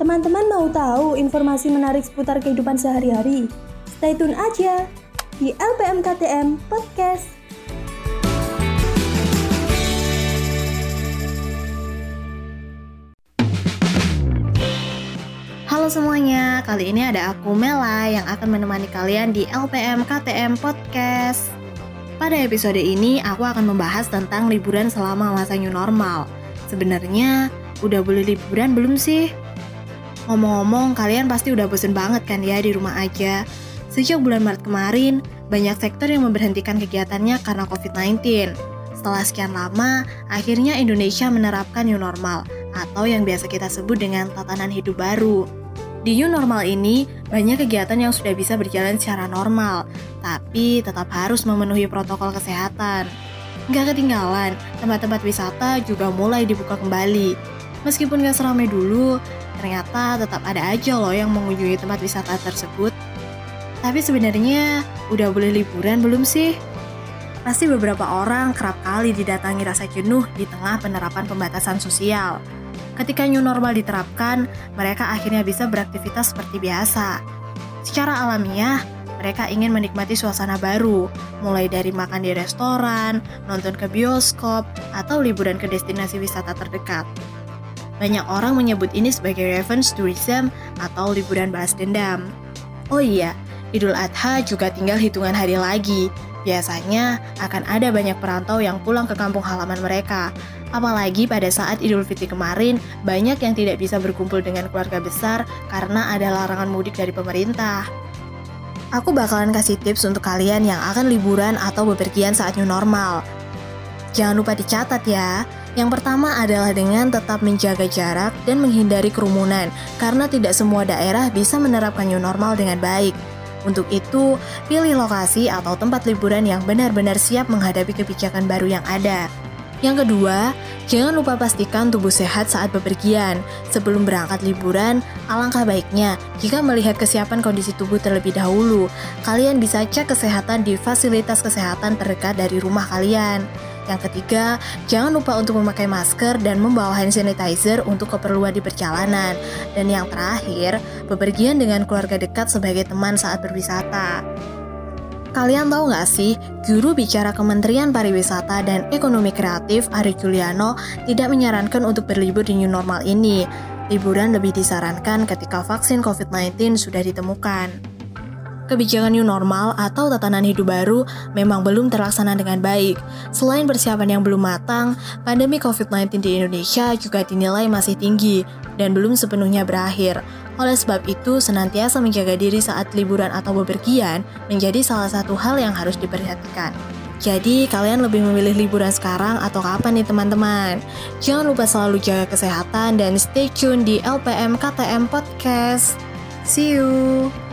Teman-teman mau tahu informasi menarik seputar kehidupan sehari-hari? Stay tune aja di LPM KTM Podcast. Halo semuanya, kali ini ada aku Mela yang akan menemani kalian di LPM KTM Podcast. Pada episode ini, aku akan membahas tentang liburan selama masa new normal. Sebenarnya, udah boleh liburan belum sih? Ngomong-ngomong, kalian pasti udah bosen banget kan ya di rumah aja. Sejak bulan Maret kemarin, banyak sektor yang memberhentikan kegiatannya karena COVID-19. Setelah sekian lama, akhirnya Indonesia menerapkan new normal atau yang biasa kita sebut dengan tatanan hidup baru. Di new normal ini, banyak kegiatan yang sudah bisa berjalan secara normal, tapi tetap harus memenuhi protokol kesehatan. Nggak ketinggalan, tempat-tempat wisata juga mulai dibuka kembali. Meskipun nggak seramai dulu, ternyata tetap ada aja loh yang mengunjungi tempat wisata tersebut. Tapi sebenarnya udah boleh liburan belum sih? Pasti beberapa orang kerap kali didatangi rasa jenuh di tengah penerapan pembatasan sosial. Ketika new normal diterapkan, mereka akhirnya bisa beraktivitas seperti biasa. Secara alamiah, mereka ingin menikmati suasana baru, mulai dari makan di restoran, nonton ke bioskop, atau liburan ke destinasi wisata terdekat. Banyak orang menyebut ini sebagai revenge tourism atau liburan balas dendam. Oh iya, Idul Adha juga tinggal hitungan hari lagi. Biasanya akan ada banyak perantau yang pulang ke kampung halaman mereka. Apalagi pada saat Idul Fitri kemarin, banyak yang tidak bisa berkumpul dengan keluarga besar karena ada larangan mudik dari pemerintah. Aku bakalan kasih tips untuk kalian yang akan liburan atau bepergian saat new normal. Jangan lupa dicatat ya. Yang pertama adalah dengan tetap menjaga jarak dan menghindari kerumunan, karena tidak semua daerah bisa menerapkan new normal dengan baik. Untuk itu, pilih lokasi atau tempat liburan yang benar-benar siap menghadapi kebijakan baru yang ada. Yang kedua, jangan lupa pastikan tubuh sehat saat bepergian. Sebelum berangkat liburan, alangkah baiknya jika melihat kesiapan kondisi tubuh terlebih dahulu. Kalian bisa cek kesehatan di fasilitas kesehatan terdekat dari rumah kalian. Yang ketiga, jangan lupa untuk memakai masker dan membawa hand sanitizer untuk keperluan di perjalanan. Dan yang terakhir, bepergian dengan keluarga dekat sebagai teman saat berwisata. Kalian tahu nggak sih, guru bicara Kementerian Pariwisata dan Ekonomi Kreatif Ari Juliano tidak menyarankan untuk berlibur di new normal ini. Liburan lebih disarankan ketika vaksin COVID-19 sudah ditemukan kebijakan new normal atau tatanan hidup baru memang belum terlaksana dengan baik. Selain persiapan yang belum matang, pandemi COVID-19 di Indonesia juga dinilai masih tinggi dan belum sepenuhnya berakhir. Oleh sebab itu, senantiasa menjaga diri saat liburan atau bepergian menjadi salah satu hal yang harus diperhatikan. Jadi, kalian lebih memilih liburan sekarang atau kapan nih teman-teman? Jangan lupa selalu jaga kesehatan dan stay tune di LPM KTM Podcast. See you!